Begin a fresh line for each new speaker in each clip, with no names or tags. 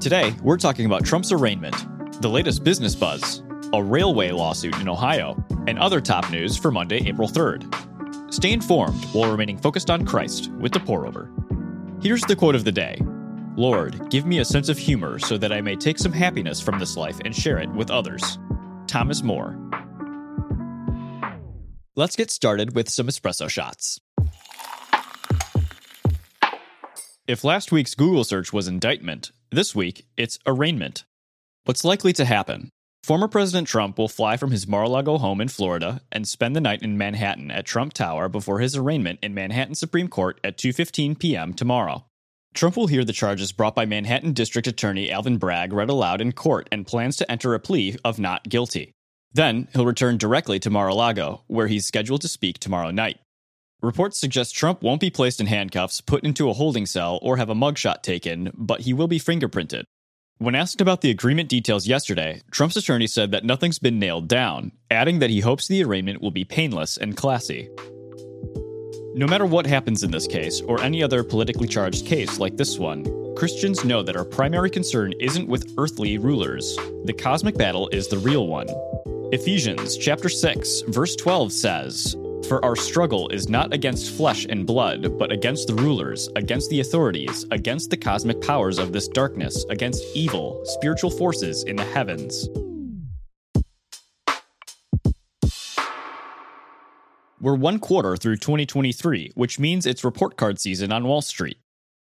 Today, we're talking about Trump's arraignment, the latest business buzz, a railway lawsuit in Ohio, and other top news for Monday, April 3rd. Stay informed while remaining focused on Christ with the pour over. Here's the quote of the day Lord, give me a sense of humor so that I may take some happiness from this life and share it with others. Thomas More. Let's get started with some espresso shots. If last week's Google search was indictment, this week it's arraignment. What's likely to happen? Former President Trump will fly from his Mar a Lago home in Florida and spend the night in Manhattan at Trump Tower before his arraignment in Manhattan Supreme Court at 2:15 p.m. tomorrow. Trump will hear the charges brought by Manhattan District Attorney Alvin Bragg read aloud in court and plans to enter a plea of not guilty. Then he'll return directly to Mar a Lago, where he's scheduled to speak tomorrow night. Reports suggest Trump won't be placed in handcuffs, put into a holding cell, or have a mugshot taken, but he will be fingerprinted. When asked about the arraignment details yesterday, Trump's attorney said that nothing's been nailed down, adding that he hopes the arraignment will be painless and classy. No matter what happens in this case, or any other politically charged case like this one, Christians know that our primary concern isn't with earthly rulers. The cosmic battle is the real one. Ephesians chapter 6, verse 12 says, for our struggle is not against flesh and blood, but against the rulers, against the authorities, against the cosmic powers of this darkness, against evil, spiritual forces in the heavens. We're one quarter through 2023, which means it's report card season on Wall Street.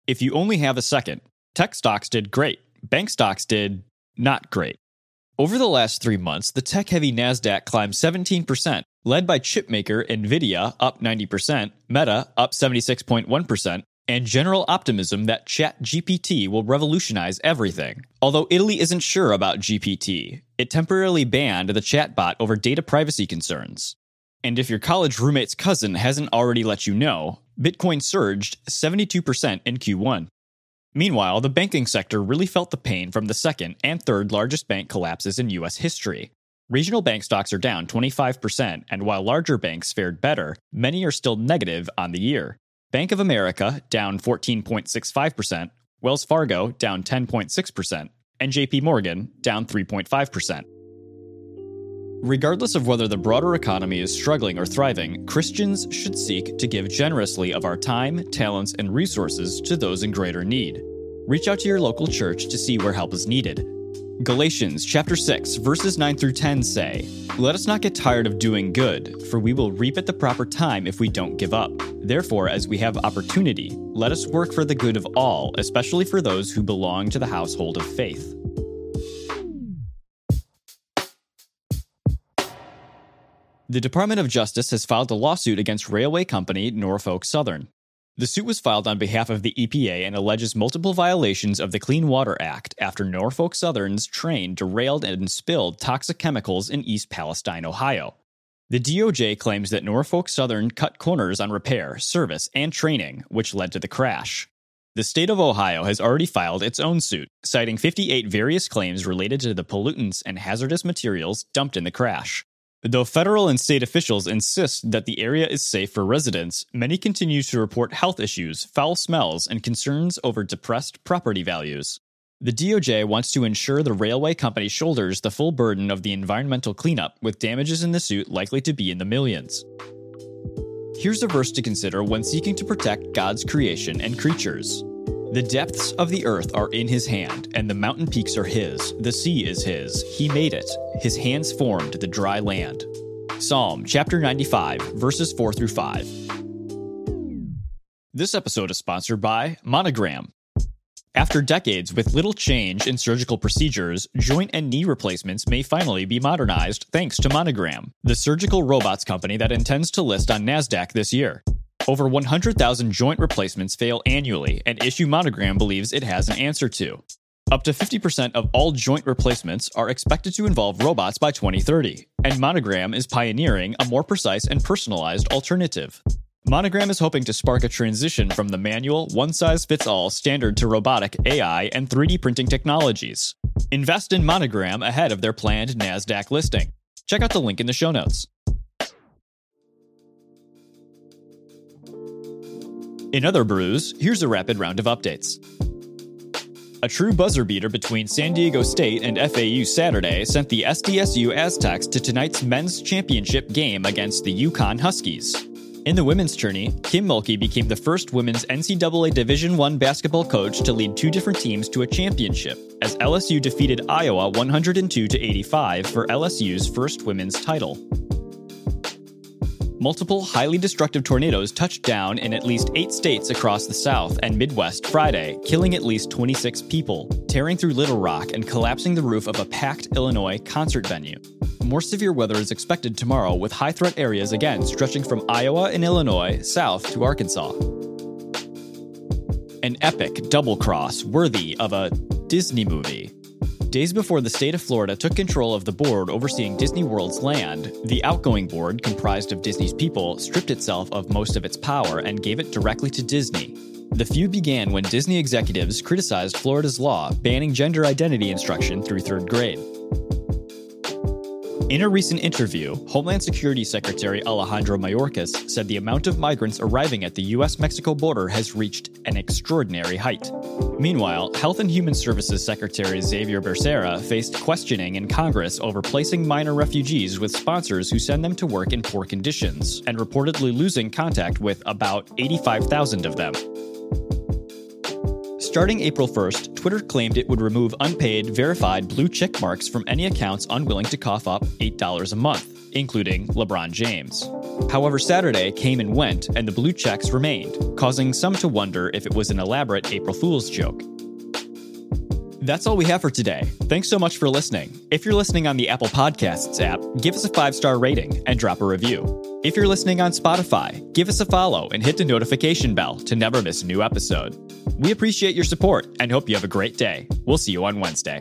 If you only have a second, tech stocks did great, bank stocks did not great. Over the last three months, the tech heavy NASDAQ climbed 17%, led by chipmaker Nvidia up 90%, Meta up 76.1%, and general optimism that ChatGPT will revolutionize everything. Although Italy isn't sure about GPT, it temporarily banned the chatbot over data privacy concerns. And if your college roommate's cousin hasn't already let you know, Bitcoin surged 72% in Q1. Meanwhile, the banking sector really felt the pain from the second and third largest bank collapses in US history. Regional bank stocks are down 25%, and while larger banks fared better, many are still negative on the year. Bank of America down 14.65%, Wells Fargo down 10.6%, and JP Morgan down 3.5%. Regardless of whether the broader economy is struggling or thriving, Christians should seek to give generously of our time, talents, and resources to those in greater need. Reach out to your local church to see where help is needed. Galatians chapter 6 verses 9 through 10 say, "Let us not get tired of doing good, for we will reap at the proper time if we don't give up. Therefore, as we have opportunity, let us work for the good of all, especially for those who belong to the household of faith." The Department of Justice has filed a lawsuit against railway company Norfolk Southern. The suit was filed on behalf of the EPA and alleges multiple violations of the Clean Water Act after Norfolk Southern's train derailed and spilled toxic chemicals in East Palestine, Ohio. The DOJ claims that Norfolk Southern cut corners on repair, service, and training, which led to the crash. The state of Ohio has already filed its own suit, citing 58 various claims related to the pollutants and hazardous materials dumped in the crash. Though federal and state officials insist that the area is safe for residents, many continue to report health issues, foul smells, and concerns over depressed property values. The DOJ wants to ensure the railway company shoulders the full burden of the environmental cleanup, with damages in the suit likely to be in the millions. Here's a verse to consider when seeking to protect God's creation and creatures. The depths of the earth are in his hand, and the mountain peaks are his. The sea is his. He made it. His hands formed the dry land. Psalm chapter 95, verses 4 through 5. This episode is sponsored by Monogram. After decades with little change in surgical procedures, joint and knee replacements may finally be modernized thanks to Monogram, the surgical robots company that intends to list on NASDAQ this year. Over 100,000 joint replacements fail annually, and Issue Monogram believes it has an answer to. Up to 50% of all joint replacements are expected to involve robots by 2030, and Monogram is pioneering a more precise and personalized alternative. Monogram is hoping to spark a transition from the manual, one size fits all standard to robotic AI and 3D printing technologies. Invest in Monogram ahead of their planned NASDAQ listing. Check out the link in the show notes. In other brews, here's a rapid round of updates. A true buzzer beater between San Diego State and FAU Saturday sent the SDSU Aztecs to tonight's men's championship game against the UConn Huskies. In the women's tourney, Kim Mulkey became the first women's NCAA Division I basketball coach to lead two different teams to a championship, as LSU defeated Iowa 102 to 85 for LSU's first women's title. Multiple highly destructive tornadoes touched down in at least eight states across the South and Midwest Friday, killing at least 26 people, tearing through Little Rock and collapsing the roof of a packed Illinois concert venue. More severe weather is expected tomorrow, with high threat areas again stretching from Iowa and Illinois south to Arkansas. An epic double cross worthy of a Disney movie. Days before the state of Florida took control of the board overseeing Disney World's land, the outgoing board, comprised of Disney's people, stripped itself of most of its power and gave it directly to Disney. The feud began when Disney executives criticized Florida's law banning gender identity instruction through third grade. In a recent interview, Homeland Security Secretary Alejandro Mayorkas said the amount of migrants arriving at the U.S. Mexico border has reached an extraordinary height. Meanwhile, Health and Human Services Secretary Xavier Becerra faced questioning in Congress over placing minor refugees with sponsors who send them to work in poor conditions, and reportedly losing contact with about 85,000 of them. Starting April 1st, Twitter claimed it would remove unpaid, verified blue check marks from any accounts unwilling to cough up $8 a month, including LeBron James. However, Saturday came and went, and the blue checks remained, causing some to wonder if it was an elaborate April Fool's joke. That's all we have for today. Thanks so much for listening. If you're listening on the Apple Podcasts app, give us a five star rating and drop a review. If you're listening on Spotify, give us a follow and hit the notification bell to never miss a new episode. We appreciate your support and hope you have a great day. We'll see you on Wednesday.